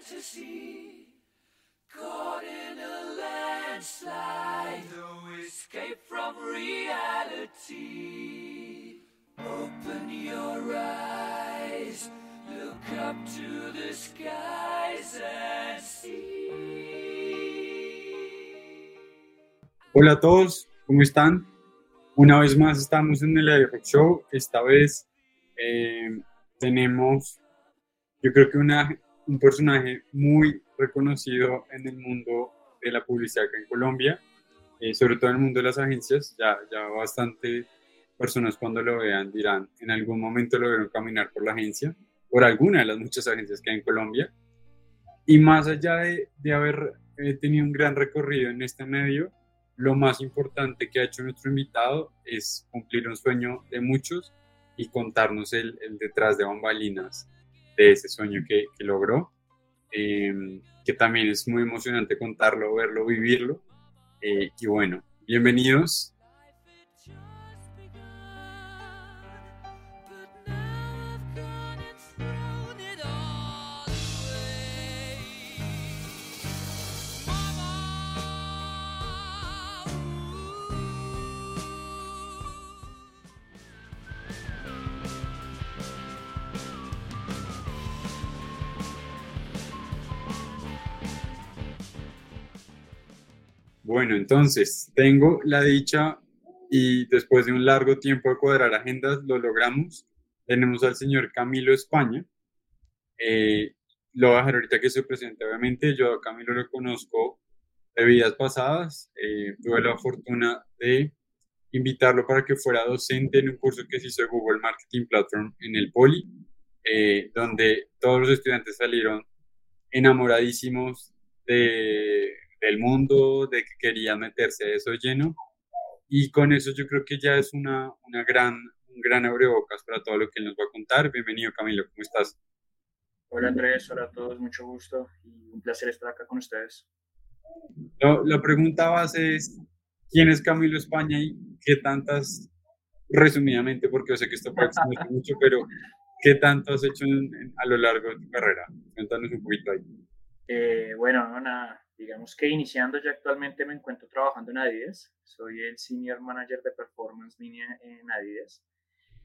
fantasy, caught in a landslide, no escape from reality. Open your eyes, look up to the skies and see. Hola a todos, ¿cómo están? Una vez más estamos en el Rock Show. Esta vez eh, tenemos, yo creo que una, un personaje muy reconocido en el mundo de la publicidad acá en Colombia, eh, sobre todo en el mundo de las agencias. Ya, ya bastante personas cuando lo vean dirán, en algún momento lo vieron caminar por la agencia, por alguna de las muchas agencias que hay en Colombia. Y más allá de, de haber eh, tenido un gran recorrido en este medio, lo más importante que ha hecho nuestro invitado es cumplir un sueño de muchos y contarnos el, detrás de bambalinas de ese sueño que, logró, em, que también es muy emocionante contarlo, verlo, vivirlo. Eh, y bueno, bienvenidos Bueno, entonces, tengo la dicha y después de un largo tiempo de cuadrar agendas, lo logramos. Tenemos al señor Camilo España. Eh, lo voy a dejar ahorita que se presente, obviamente. Yo a Camilo lo conozco de vidas pasadas. Eh, tuve la fortuna de invitarlo para que fuera docente en un curso que se hizo de Google Marketing Platform en el Poli, eh, donde todos los estudiantes salieron enamoradísimos de del mundo, de que quería meterse eso lleno. Y con eso yo creo que ya es una, una gran, un gran abrebocas para todo lo que él nos va a contar. Bienvenido Camilo, ¿cómo estás? Hola Andrés, hola a todos, mucho gusto y un placer estar acá con ustedes. la pregunta base es, ¿quién es Camilo España y qué tantas, resumidamente, porque yo sé que esto puede mucho, pero qué tanto has hecho a lo largo de tu carrera? Cuéntanos un poquito ahí. Eh, bueno, nada, Digamos que iniciando, yo actualmente me encuentro trabajando en Adidas. Soy el Senior Manager de Performance Línea en Adidas.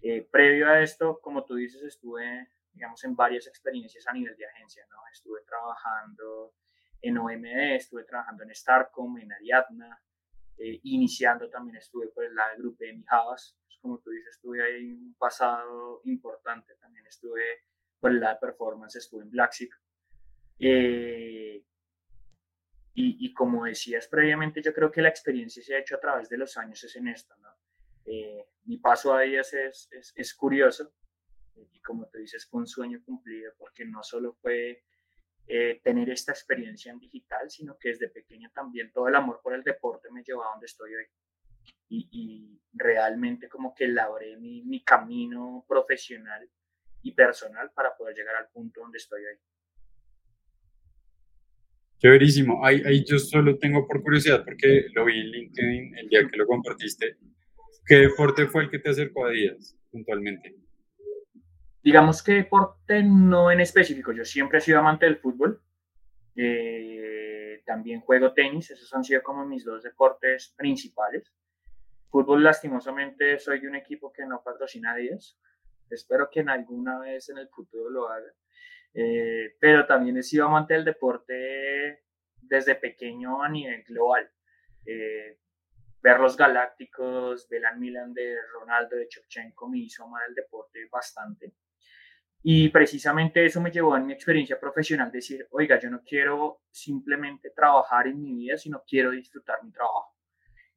Eh, previo a esto, como tú dices, estuve, digamos, en varias experiencias a nivel de agencia, ¿no? Estuve trabajando en OMD, estuve trabajando en Starcom, en Ariadna, eh, iniciando también estuve lado del grupo de Mijabas, pues, como tú dices, estuve ahí un pasado importante, también estuve por de performance, estuve en Blacksik. Eh, y, como decías previamente, yo creo que la experiencia se ha hecho a través de los años es en esto, ¿no? Eh, mi paso a ellas es, es, curioso y como te dices, fue un sueño cumplido porque no solo fue eh, tener esta experiencia en digital, sino que desde pequeño también todo el amor por el deporte me llevó a donde estoy hoy. Y, y realmente como que labré mi, mi camino profesional y personal para poder llegar al punto donde estoy hoy. Chéverísimo. Ahí, ahí yo solo tengo por curiosidad, porque lo vi en LinkedIn el día que lo compartiste. ¿Qué deporte fue el que te acercó a Díaz puntualmente? Digamos que deporte no en específico. Yo siempre he sido amante del fútbol. Eh, también juego tenis. Esos han sido como mis dos deportes principales. Fútbol, lastimosamente, soy de un equipo que no patrocina a Díaz. Espero que en alguna vez en el futuro lo haga. Eh, pero también he sido amante del deporte desde pequeño a nivel global. Eh, ver los galácticos, al Milan de Ronaldo, de Chevchenko, me hizo amar el deporte bastante. Y precisamente eso me llevó en mi experiencia profesional decir, oiga, yo no quiero simplemente trabajar en mi vida, sino quiero disfrutar mi trabajo.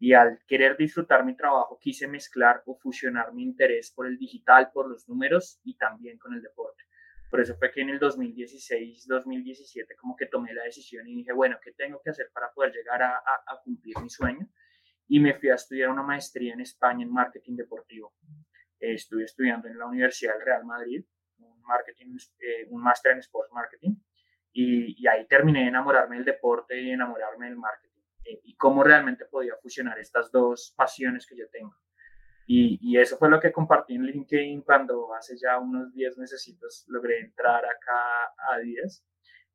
Y al querer disfrutar mi trabajo, quise mezclar o fusionar mi interés por el digital, por los números y también con el deporte. Por eso fue que en el 2016, 2017 como que tomé la decisión y dije, bueno, ¿qué tengo que hacer para poder llegar a, cumplir mi sueño? Y me fui a estudiar una maestría en España en marketing deportivo. Eh, estuve estudiando en la Universidad del Real Madrid, un, marketing, eh, un máster en sports marketing, y, y, ahí terminé de enamorarme del deporte y enamorarme del marketing, eh, y cómo realmente podía fusionar estas dos pasiones que yo tengo. Y, eso fue lo que compartí en LinkedIn cuando hace ya unos 10 meses logré entrar acá a 10.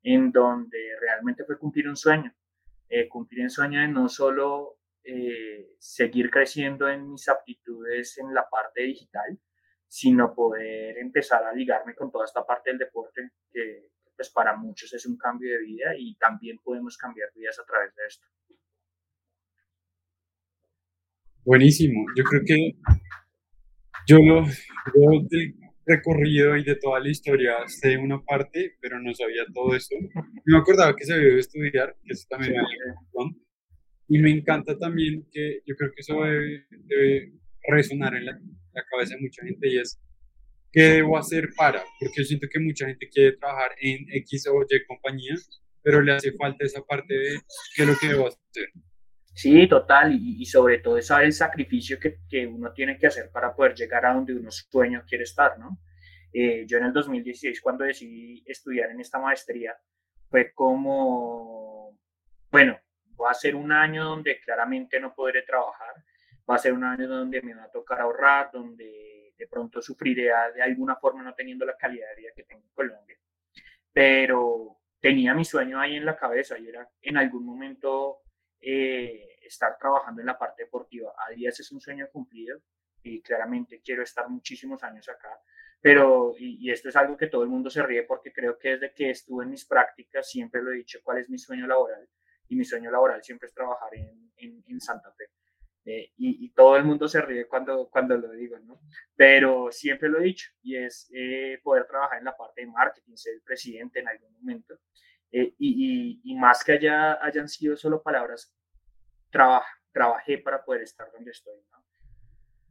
en donde realmente fue cumplir un sueño, eh, cumplir un sueño de no solo eh, seguir creciendo en mis aptitudes en la parte digital, sino poder empezar a ligarme con toda esta parte del deporte que pues para muchos es un cambio de vida y también podemos cambiar vidas a través de esto. Buenísimo. Yo creo que yo lo yo del recorrido y de toda la historia sé una parte, pero no sabía todo eso. No me acordaba que se había estudiar, que eso también me Y me encanta también que yo creo que eso debe, resonar en la, cabeza de mucha gente y es ¿qué debo hacer para? Porque yo siento que mucha gente quiere trabajar en X o Y compañía, pero le hace falta esa parte de qué es lo que debo hacer. Sí, total, y, sobre todo saber el sacrificio que, que, uno tiene que hacer para poder llegar a donde uno sueño quiere estar, ¿no? Eh, yo en el 2016, cuando decidí estudiar en esta maestría, fue como, bueno, va a ser un año donde claramente no podré trabajar, va a ser un año donde me va a tocar ahorrar, donde de pronto sufriré de alguna forma no teniendo la calidad de vida que tengo en Colombia. Pero tenía mi sueño ahí en la cabeza y era en algún momento eh, estar trabajando en la parte deportiva. A días es un sueño cumplido y claramente quiero estar muchísimos años acá, pero, y, esto es algo que todo el mundo se ríe porque creo que desde que estuve en mis prácticas siempre lo he dicho, cuál es mi sueño laboral, y mi sueño laboral siempre es trabajar en, en, Santa Fe. Eh, y, todo el mundo se ríe cuando, cuando lo digo, ¿no? Pero siempre lo he dicho y es eh, poder trabajar en la parte de marketing, ser el presidente en algún momento. Eh, y, y, más que haya, hayan sido solo palabras, trabajé para poder estar donde estoy.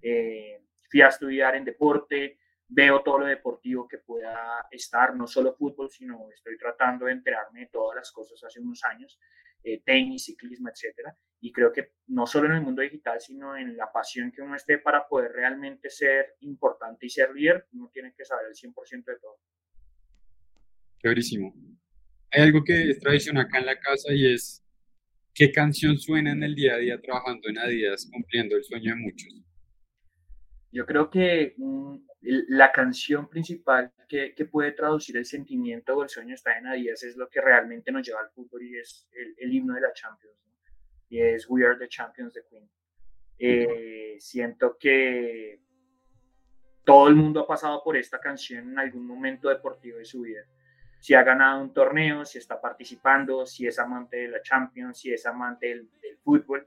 Eh, fui a estudiar en deporte, veo todo lo deportivo que pueda estar, no solo fútbol, sino estoy tratando de enterarme de todas las cosas hace unos años, eh, tenis, ciclismo, etcétera. Y creo que no solo en el mundo digital, sino en la pasión que uno esté para poder realmente ser importante y ser líder, uno tiene que saber el 100% de todo. Chéverísimo hay algo que es tradición acá en la casa y es qué canción suena en el día a día trabajando en Adidas, cumpliendo el sueño de muchos. Yo creo que mm, la canción principal que, que, puede traducir el sentimiento o el sueño está en Adidas es lo que realmente nos lleva al fútbol y es el, himno de la Champions. Y es We Are the Champions de Queen. Eh, siento que todo el mundo ha pasado por esta canción en algún momento deportivo de su vida si ha ganado un torneo, si está participando, si es amante de la Champions, si es amante del, fútbol.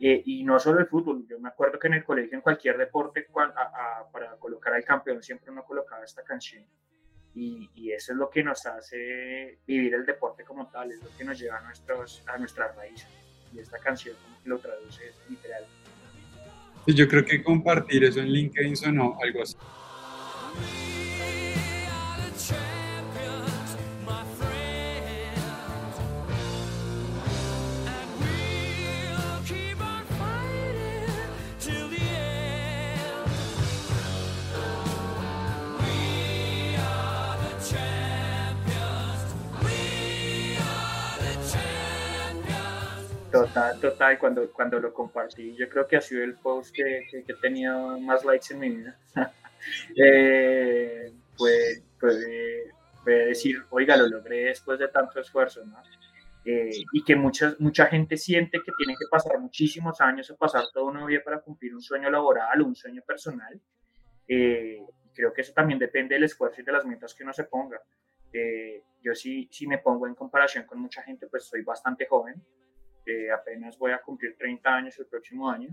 Eh, y no solo el fútbol, yo me acuerdo que en el colegio, en cualquier deporte, para colocar al campeón, siempre uno colocaba esta canción. Y, y, eso es lo que nos hace vivir el deporte como tal, es lo que nos lleva a, nuestros, a nuestras raíces. Y esta canción lo traduce literal. Yo creo que compartir eso en LinkedIn sonó algo así. Total, total, cuando, cuando lo compartí, yo creo que ha sido el post que, que, he tenido más likes en mi vida. eh, puede, decir, oiga, lo logré después de tanto esfuerzo, ¿no? Eh, y que mucha, mucha gente siente que tiene que pasar muchísimos años o pasar toda una vida para cumplir un sueño laboral o un sueño personal. Eh, creo que eso también depende del esfuerzo y de las metas que uno se ponga. Eh, yo sí, sí me pongo en comparación con mucha gente, pues soy bastante joven, apenas voy a cumplir 30 años el próximo año.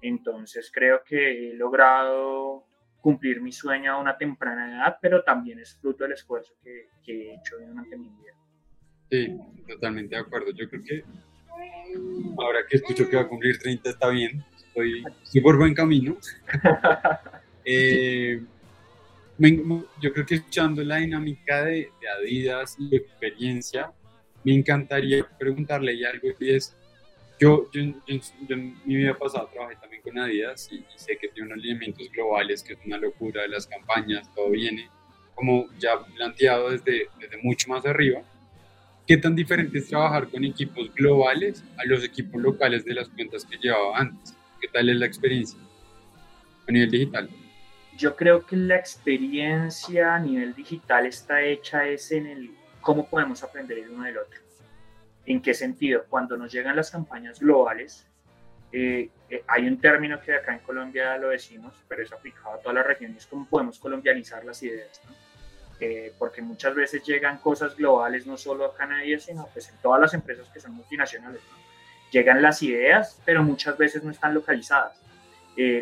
Entonces creo que he logrado cumplir mi sueño a una temprana edad, pero también es fruto del esfuerzo que, que he hecho durante mi vida. Sí, totalmente de acuerdo. Yo creo que ahora que escucho que va a cumplir 30 está bien, estoy, por buen camino. eh, yo creo que escuchando la dinámica de, de Adidas y experiencia, me encantaría preguntarle algo y es, yo, yo, en mi vida pasada trabajé también con Adidas y, sé que tiene unos elementos globales, que es una locura de las campañas, todo viene como ya planteado desde, desde mucho más arriba. ¿Qué tan diferente es trabajar con equipos globales a los equipos locales de las cuentas que llevaba antes? ¿Qué tal es la experiencia a nivel digital? Yo creo que la experiencia a nivel digital está hecha es en el cómo podemos aprender el uno del otro. ¿En qué sentido? Cuando nos llegan las campañas globales, eh, eh, hay un término que acá en Colombia lo decimos, pero es aplicado a todas las regiones, cómo podemos colombianizar las ideas, eh, porque muchas veces llegan cosas globales, no solo a Canadá, sino pues en todas las empresas que son multinacionales. Llegan las ideas, pero muchas veces no están localizadas.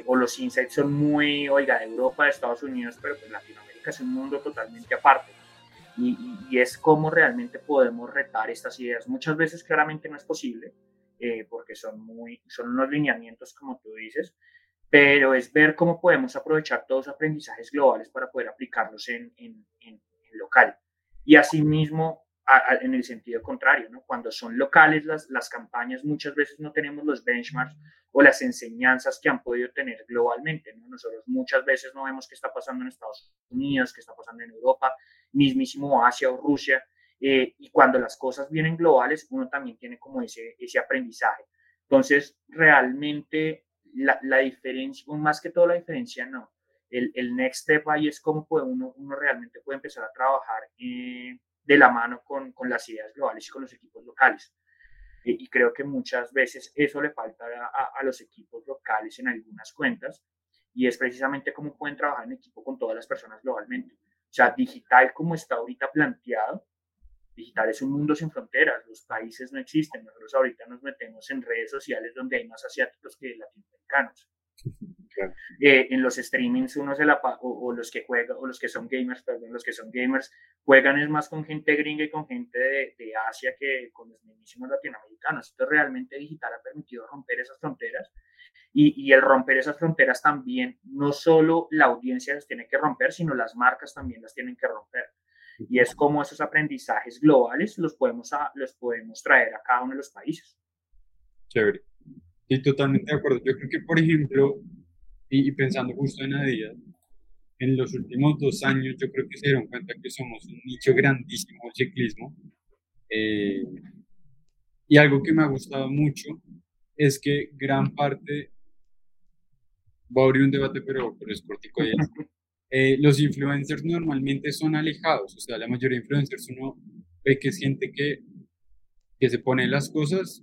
o los insights son muy, oiga, de Europa, de Estados Unidos, pero pues Latinoamérica es un mundo totalmente aparte. Y, y, es cómo realmente podemos retar estas ideas. Muchas veces claramente no es posible, eh, porque son, muy, son unos lineamientos, como tú dices, pero es ver cómo podemos aprovechar todos los aprendizajes globales para poder aplicarlos en, en, en, local. Y asimismo, en el sentido contrario, ¿no? cuando son locales las, las campañas, muchas veces no tenemos los benchmarks o las enseñanzas que han podido tener globalmente. ¿no? Nosotros muchas veces no vemos qué está pasando en Estados Unidos, qué está pasando en Europa, mismísimo Asia o Rusia, eh, y cuando las cosas vienen globales, uno también tiene como ese, ese aprendizaje. Entonces, realmente la, la diferencia, más que todo la diferencia, no. El, el, next step ahí es cómo puede uno, uno realmente puede empezar a trabajar eh, de la mano con, con, las ideas globales y con los equipos locales. y creo que muchas veces eso le falta a, a, los equipos locales en algunas cuentas y es precisamente cómo pueden trabajar en equipo con todas las personas globalmente. O sea, digital como está ahorita planteado, digital es un mundo sin fronteras, los países no existen, nosotros ahorita nos metemos en redes sociales donde hay más asiáticos que latinoamericanos. Eh, en los streamings uno se la o, o, los que juegan o los que son gamers, perdón, los que son gamers juegan es más con gente gringa y con gente de, de Asia que con los mismísimos latinoamericanos. Esto realmente digital ha permitido romper esas fronteras y, y, el romper esas fronteras también, no solo la audiencia las tiene que romper, sino las marcas también las tienen que romper y es como esos aprendizajes globales los podemos, a, los podemos traer a cada uno de los países. Chévere. Sí, totalmente de acuerdo. Yo creo que, por ejemplo, y, y pensando justo en Adidas, en los últimos dos años yo creo que se dieron cuenta que somos un nicho grandísimo del ciclismo. Eh, y algo que me ha gustado mucho es que gran parte, voy a abrir un debate, pero, pero es cortico y es, eh, los influencers normalmente son alejados, o sea, la mayoría de influencers uno ve que es gente que, que se pone las cosas,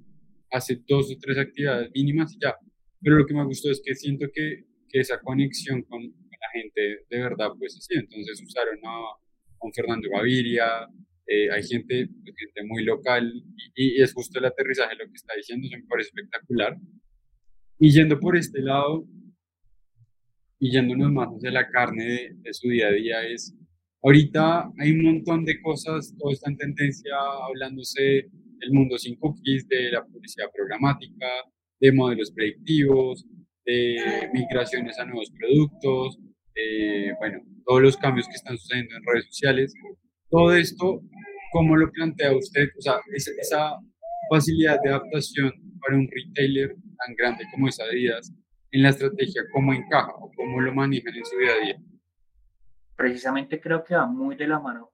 hace dos o tres actividades mínimas y ya. Pero lo que me gustó es que siento que, que esa conexión con, la gente de verdad, pues así, entonces usaron a, un Fernando Gaviria, eh, hay gente, pues, gente muy local y, y, es justo el aterrizaje lo que está diciendo, se me parece espectacular. Y yendo por este lado, y yéndonos más hacia la carne de, su día a día es, ahorita hay un montón de cosas, todo está en tendencia hablándose del mundo sin cookies, de la publicidad programática, de modelos predictivos, de migraciones a nuevos productos, bueno, todos los cambios que están sucediendo en redes sociales. Todo esto, ¿cómo lo plantea usted? O sea, esa, esa facilidad de adaptación para un retailer tan grande como es Adidas, en la estrategia, cómo encaja o cómo lo manejan en su día a día? Precisamente creo que va muy de la mano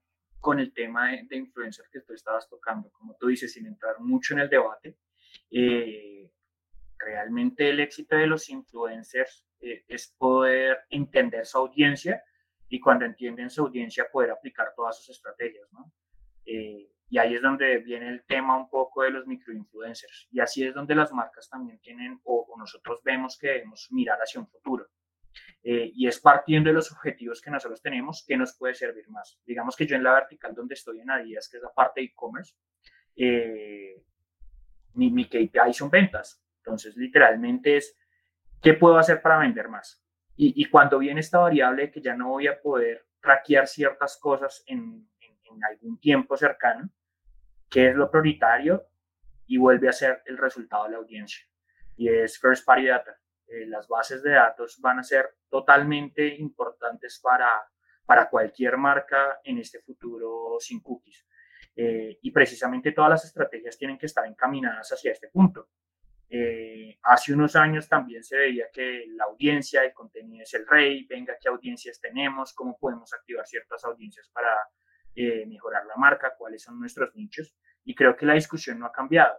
con el tema de, de influencers que tú estabas tocando, como tú dices, sin entrar mucho en el debate. Eh, realmente el éxito de los influencers eh, es poder entender su audiencia y cuando entienden su audiencia poder aplicar todas sus estrategias, ¿no? Eh, y ahí es donde viene el tema un poco de los microinfluencers. Y así es donde las marcas también tienen, o, nosotros vemos que debemos mirar hacia un futuro. Eh, y es partiendo de los objetivos que nosotros tenemos que nos puede servir más. Digamos que yo en la vertical donde estoy en Adidas, que es la parte de e-commerce, eh, mi, mi KPI son ventas. Entonces, literalmente es, ¿qué puedo hacer para vender más? Y, y cuando viene esta variable que ya no voy a poder traquear ciertas cosas en, en algún tiempo cercano, qué es lo prioritario y vuelve a ser el resultado de la audiencia. Y es First Party Data. Eh, las bases de datos van a ser totalmente importantes para, para cualquier marca en este futuro sin cookies. Eh, y precisamente todas las estrategias tienen que estar encaminadas hacia este punto. Eh, hace unos años también se veía que la audiencia, el contenido es el rey, venga, qué audiencias tenemos, cómo podemos activar ciertas audiencias para, mejorar la marca, cuáles son nuestros nichos. Y creo que la discusión no ha cambiado,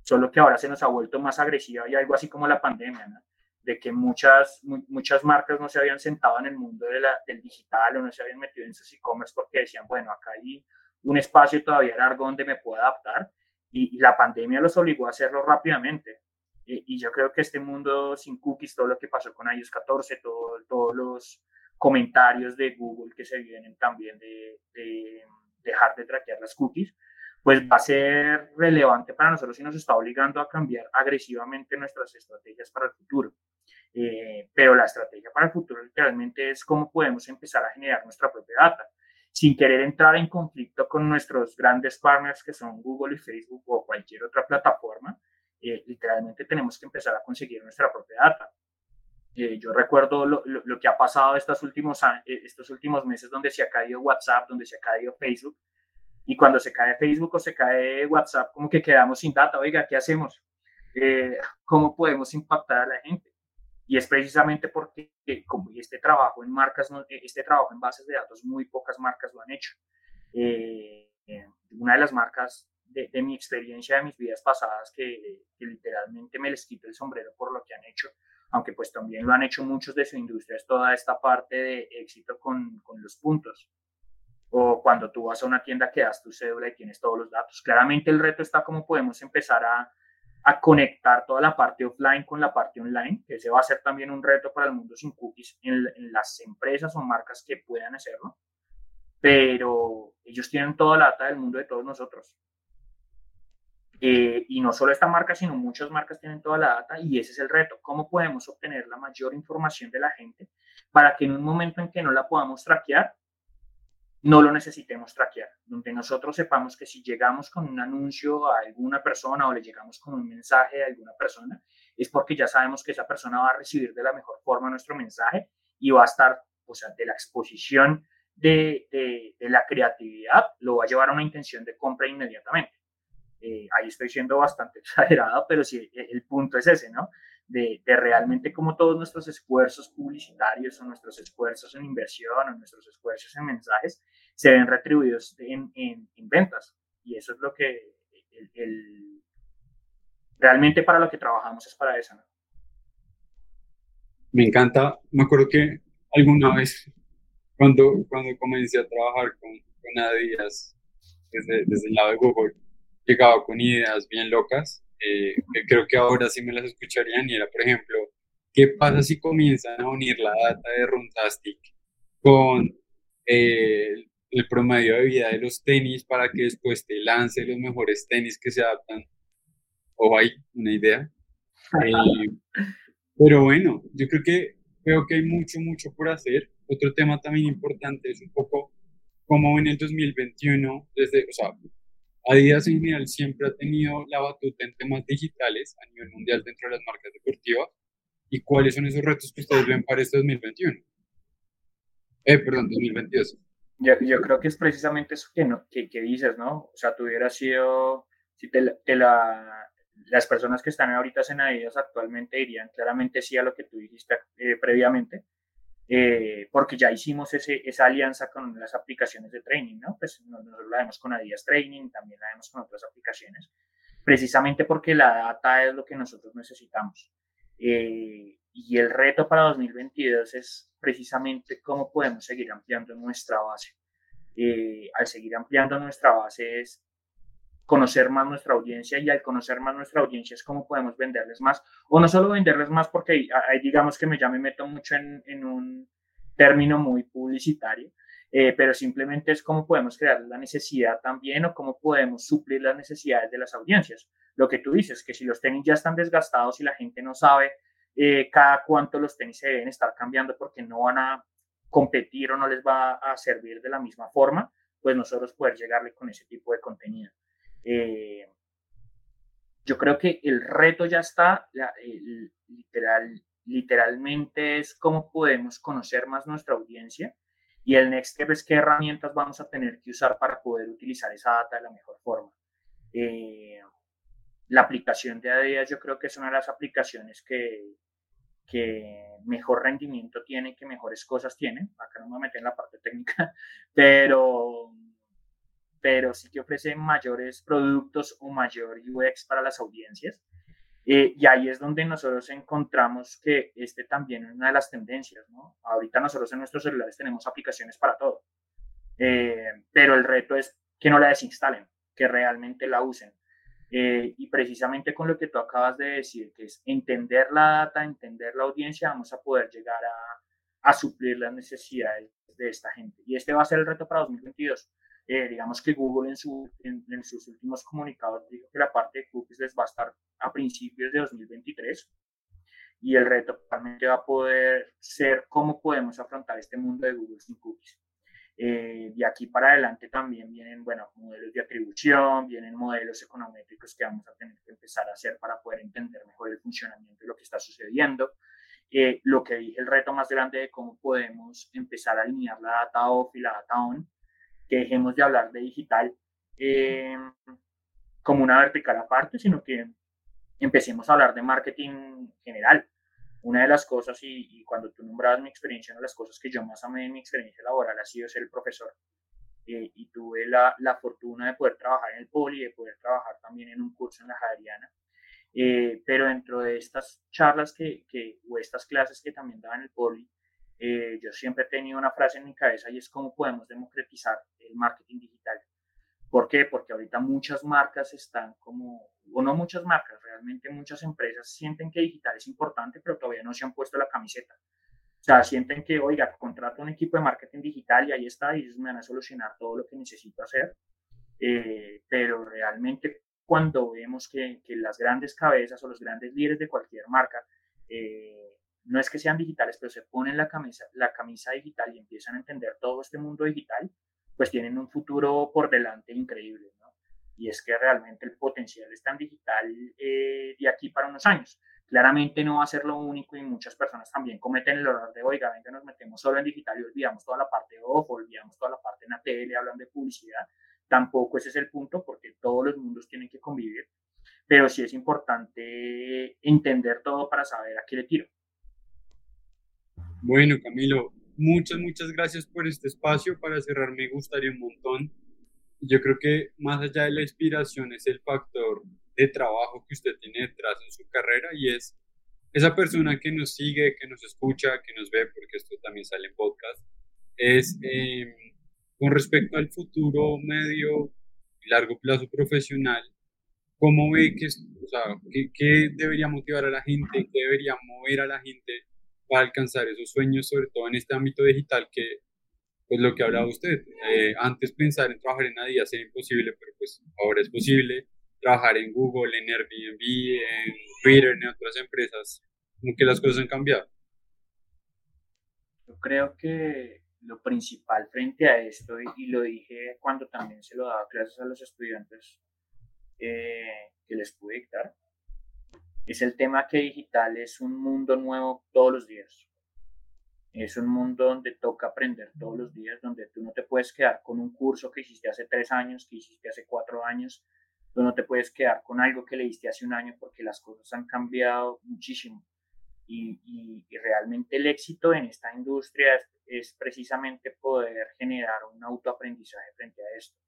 solo que ahora se nos ha vuelto más agresiva y algo así como la pandemia, ¿no? De que muchas, muchas marcas no se habían sentado en el mundo de la, del digital o no se habían metido en sus e-commerce porque decían, bueno, acá hay un espacio todavía largo donde me pueda adaptar y, la pandemia los obligó a hacerlo rápidamente. Y, yo creo que este mundo sin cookies, todo lo que pasó con iOS 14, todo, todos los comentarios de Google que se vienen también de, de dejar de traquear las cookies, pues va a ser relevante para nosotros y nos está obligando a cambiar agresivamente nuestras estrategias para el futuro. Eh, pero la estrategia para el futuro literalmente es cómo podemos empezar a generar nuestra propia data sin querer entrar en conflicto con nuestros grandes partners que son Google y Facebook o cualquier otra plataforma. Eh, literalmente tenemos que empezar a conseguir nuestra propia data. Eh, yo recuerdo lo, que ha pasado estos últimos, estos últimos meses donde se ha caído WhatsApp, donde se ha caído Facebook, y cuando se cae Facebook o se cae WhatsApp, como que quedamos sin data, oiga, ¿qué hacemos? ¿Cómo podemos impactar a la gente? Y es precisamente porque como este trabajo en marcas, este trabajo en bases de datos, muy pocas marcas lo han hecho. Eh, una de las marcas de, mi experiencia de mis vidas pasadas que, literalmente me les quito el sombrero por lo que han hecho, aunque pues también lo han hecho muchos de su industria, es toda esta parte de éxito con, con los puntos. O cuando tú vas a una tienda que das tu cédula y tienes todos los datos. Claramente el reto está cómo podemos empezar a, a conectar toda la parte offline con la parte online, ese va a ser también un reto para el mundo sin cookies en, las empresas o marcas que puedan hacerlo, pero ellos tienen toda la data del mundo de todos nosotros. Eh, y no solo esta marca, sino muchas marcas tienen toda la data y ese es el reto. ¿Cómo podemos obtener la mayor información de la gente para que en un momento en que no la podamos traquear, no lo necesitemos traquear, donde nosotros sepamos que si llegamos con un anuncio a alguna persona o le llegamos con un mensaje a alguna persona, es porque ya sabemos que esa persona va a recibir de la mejor forma nuestro mensaje y va a estar, o sea, de la exposición de, la creatividad, lo va a llevar a una intención de compra inmediatamente. Eh, ahí estoy siendo bastante exagerado, pero sí, el punto es ese, ¿no? De, realmente como todos nuestros esfuerzos publicitarios o nuestros esfuerzos en inversión o nuestros esfuerzos en mensajes se ven retribuidos en, en, ventas. Y eso es lo que el, realmente para lo que trabajamos es para eso. Me encanta, me acuerdo que alguna vez cuando, cuando comencé a trabajar con, con Adidas desde, desde el lado de Google, llegaba con ideas bien locas eh, que creo que ahora sí me las escucharían, y era, por ejemplo, ¿qué pasa si comienzan a unir la data de Runtastic con eh, el promedio de vida de los tenis para que después te lance los mejores tenis que se adaptan? ¿O hay una idea? Eh, pero bueno, yo creo que creo que hay mucho, mucho por hacer. Otro tema también importante es un poco cómo en el 2021, desde, o sea, Adidas en general siempre ha tenido la batuta en temas digitales a nivel mundial dentro de las marcas deportivas. ¿Y cuáles son esos retos que ustedes ven para este 2021? Eh, perdón, 2022. Yo, yo creo que es precisamente eso que, no, que, que dices, ¿no? O sea, tuviera sido, si te, la, las personas que están ahorita en Adidas actualmente dirían claramente sí a lo que tú dijiste eh, previamente, eh, porque ya hicimos ese, esa alianza con las aplicaciones de training, ¿no? Pues nosotros la vemos con Adidas Training, también la vemos con otras aplicaciones, precisamente porque la data es lo que nosotros necesitamos. Eh, y el reto para 2022 es precisamente cómo podemos seguir ampliando nuestra base. Eh, al seguir ampliando nuestra base es conocer más nuestra audiencia y al conocer más nuestra audiencia es cómo podemos venderles más o no solo venderles más porque ahí, digamos que me, ya me meto mucho en, un término muy publicitario, eh, pero simplemente es cómo podemos crear la necesidad también o cómo podemos suplir las necesidades de las audiencias. Lo que tú dices, que si los tenis ya están desgastados y la gente no sabe eh, cada cuánto los tenis se deben estar cambiando porque no van a competir o no les va a servir de la misma forma, pues nosotros poder llegarle con ese tipo de contenido. Eh, yo creo que el reto ya está, literal, literalmente es cómo podemos conocer más nuestra audiencia y el next step es qué herramientas vamos a tener que usar para poder utilizar esa data de la mejor forma. Eh, la aplicación de Adidas yo creo que es una de las aplicaciones que, que mejor rendimiento tiene, que mejores cosas tiene. Acá no me meter en la parte técnica, pero pero sí que ofrece mayores productos o mayor UX para las audiencias. Eh, y ahí es donde nosotros encontramos que este también es una de las tendencias, ¿no? Ahorita nosotros en nuestros celulares tenemos aplicaciones para todo, eh, pero el reto es que no la desinstalen, que realmente la usen. Eh, y precisamente con lo que tú acabas de decir, que es entender la data, entender la audiencia, vamos a poder llegar a, a suplir las necesidades de esta gente. Y este va a ser el reto para 2022. Eh, digamos que Google en, su, en, en, sus últimos comunicados dijo que la parte de cookies les va a estar a principios de 2023 y el reto realmente va a poder ser cómo podemos afrontar este mundo de Google sin cookies. Eh, de aquí para adelante también vienen, bueno, modelos de atribución, vienen modelos econométricos que vamos a tener que empezar a hacer para poder entender mejor el funcionamiento de lo que está sucediendo. Eh, lo que dije, el reto más grande de cómo podemos empezar a alinear la data off y la data on, que dejemos de hablar de digital eh, como una vertical aparte, sino que empecemos a hablar de marketing general. Una de las cosas, y, y, cuando tú nombrabas mi experiencia, una de las cosas que yo más amé en mi experiencia laboral ha sido ser profesor. Eh, y tuve la, la, fortuna de poder trabajar en el Poli, de poder trabajar también en un curso en la Javeriana. Eh, pero dentro de estas charlas que, que, o estas clases que también daba en el Poli, eh, yo siempre he tenido una frase en mi cabeza y es cómo podemos democratizar el marketing digital. ¿Por qué? Porque ahorita muchas marcas están como, o no muchas marcas, realmente muchas empresas sienten que digital es importante, pero todavía no se han puesto la camiseta. O sea, sienten que, oiga, contrato un equipo de marketing digital y ahí está, y ellos me van a solucionar todo lo que necesito hacer. Eh, pero realmente cuando vemos que, que, las grandes cabezas o los grandes líderes de cualquier marca, eh, no es que sean digitales, pero se ponen la camisa, la camisa digital y empiezan a entender todo este mundo digital, pues tienen un futuro por delante increíble, ¿no? Y es que realmente el potencial es tan digital eh, de aquí para unos años. Claramente no va a ser lo único y muchas personas también cometen el error de, oiga, venga, nos metemos solo en digital y olvidamos toda la parte off, olvidamos toda la parte en la tele, hablan de publicidad. Tampoco ese es el punto porque todos los mundos tienen que convivir, pero sí es importante entender todo para saber a qué le tiro. Bueno, Camilo, muchas, muchas gracias por este espacio. Para cerrar, me gustaría un montón. Yo creo que más allá de la inspiración es el factor de trabajo que usted tiene detrás en su carrera y es esa persona que nos sigue, que nos escucha, que nos ve, porque esto también sale en podcast, es eh, con respecto al futuro medio y largo plazo profesional, ¿cómo ve que, o sea, qué debería motivar a la gente, qué debería mover a la gente para alcanzar esos sueños, sobre todo en este ámbito digital que, pues lo que hablaba usted, eh, antes pensar en trabajar en Adidas era imposible, pero pues ahora es posible trabajar en Google, en Airbnb, en Twitter, en otras empresas, como que las cosas han cambiado. Yo creo que lo principal frente a esto, y lo dije cuando también se lo daba clases a los estudiantes eh, que les pude dictar, es el tema que digital es un mundo nuevo todos los días. Es un mundo donde toca aprender todos los días, donde tú no te puedes quedar con un curso que hiciste hace tres años, que hiciste hace cuatro años, tú no te puedes quedar con algo que leíste hace un año porque las cosas han cambiado muchísimo. Y, realmente el éxito en esta industria es, es precisamente poder generar un autoaprendizaje frente a esto.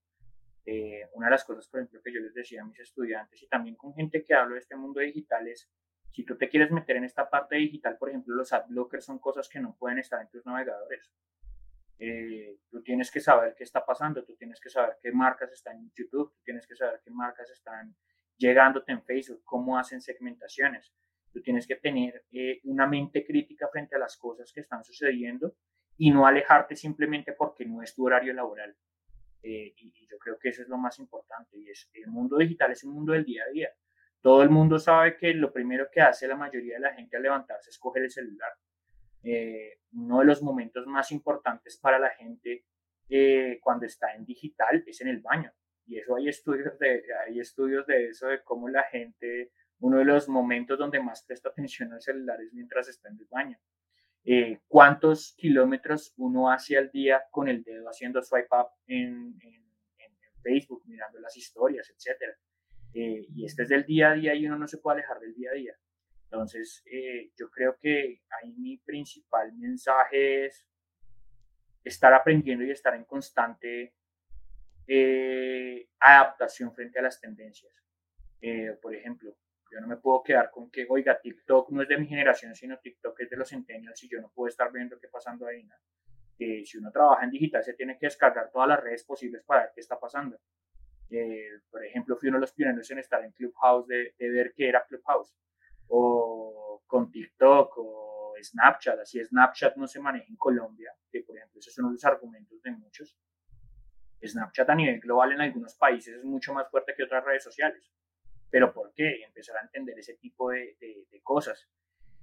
Eh, una de las cosas, por ejemplo, que yo les decía a mis estudiantes y también con gente que hablo de este mundo digital es, si tú te quieres meter en esta parte digital, por ejemplo, los ad blockers son cosas que no pueden estar en tus navegadores. Eh, tú tienes que saber qué está pasando, tú tienes que saber qué marcas están en YouTube, tú tienes que saber qué marcas están llegándote en Facebook, cómo hacen segmentaciones. Tú tienes que tener eh, una mente crítica frente a las cosas que están sucediendo y no alejarte simplemente porque no es tu horario laboral. Eh, y, y, yo creo que eso es lo más importante. Y es el mundo digital es un mundo del día a día. Todo el mundo sabe que lo primero que hace la mayoría de la gente al levantarse es coger el celular. Eh, uno de los momentos más importantes para la gente eh, cuando está en digital es en el baño. Y eso hay estudios de, hay estudios de eso, de cómo la gente, uno de los momentos donde más presta atención al celular es mientras está en el baño eh, cuántos kilómetros uno hace al día con el dedo haciendo swipe up en, en, en Facebook, mirando las historias, etc. Eh, y este es del día a día y uno no se puede alejar del día a día. Entonces, eh, yo creo que ahí mi principal mensaje es estar aprendiendo y estar en constante eh, adaptación frente a las tendencias. Eh, por ejemplo, yo no me puedo quedar con que, oiga, TikTok no es de mi generación, sino TikTok es de los centennials y yo no puedo estar viendo qué pasando ahí. si uno trabaja en digital, se tiene que descargar todas las redes posibles para ver qué está pasando. Eh, por ejemplo, fui uno de los pioneros en estar en Clubhouse, de, de ver qué era Clubhouse, o con TikTok, o Snapchat. Así Snapchat no se maneja en Colombia, que por ejemplo, esos son los argumentos de muchos. Snapchat a nivel global en algunos países es mucho más fuerte que otras redes sociales. ¿Pero por qué? Empezar a entender ese tipo de, cosas.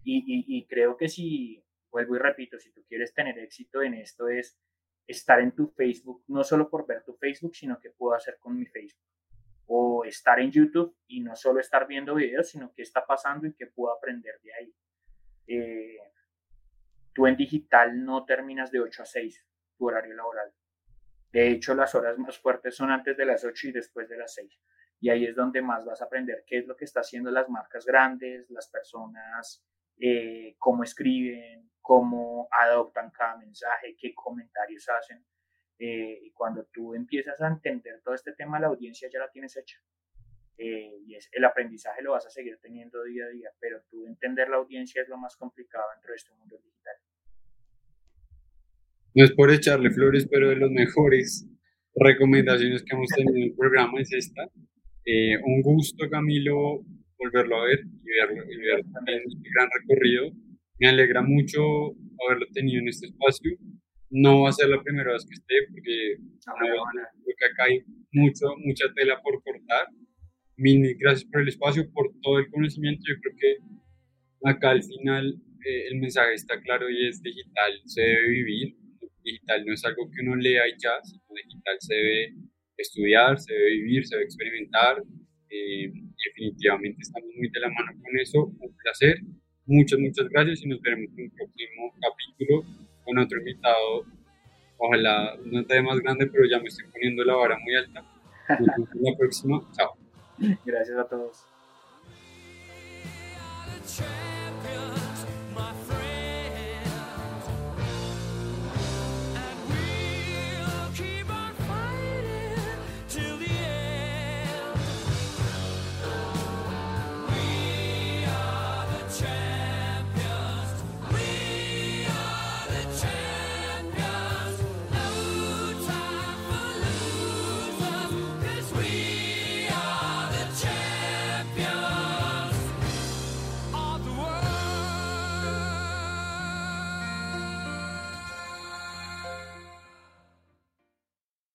Y, creo que si, vuelvo y repito, si tú quieres tener éxito en esto es estar en tu Facebook, no solo por ver tu Facebook, sino que puedo hacer con mi Facebook. O estar en YouTube y no solo estar viendo videos, sino qué está pasando y qué puedo aprender de ahí. Eh, tú en digital no terminas de 8 a 6 tu horario laboral. De hecho, las horas más fuertes son antes de las 8 y después de las 6. Y ahí es donde más vas a aprender qué es lo que está haciendo las marcas grandes, las personas, eh, cómo escriben, cómo adoptan cada mensaje, qué comentarios hacen. Eh, y cuando tú empiezas a entender todo este tema, la audiencia ya la tienes hecha. Eh, y es, el aprendizaje lo vas a seguir teniendo día a día, pero tú entender la audiencia es lo más complicado dentro de este mundo digital. No es por echarle flores, pero de las mejores recomendaciones que hemos tenido en el programa es esta. Eh, un gusto, Camilo, volverlo a ver y verlo y ver también este gran recorrido. Me alegra mucho haberlo tenido en este espacio. No va a ser la primera vez que esté porque creo que acá hay mucho, mucha tela por cortar. Mil gracias por el espacio, por todo el conocimiento. Yo creo que acá al final eh, el mensaje está claro y es digital, se debe vivir. Digital no es algo que uno lea y ya, sino digital se debe estudiar, se debe vivir, se debe experimentar. Eh, definitivamente estamos muy de la mano con eso. Un placer. Muchas, muchas gracias y nos veremos en un próximo capítulo con otro invitado. Ojalá no esté más grande, pero ya me estoy poniendo la vara muy alta. Nos vemos en la próxima. Chao. Gracias a todos.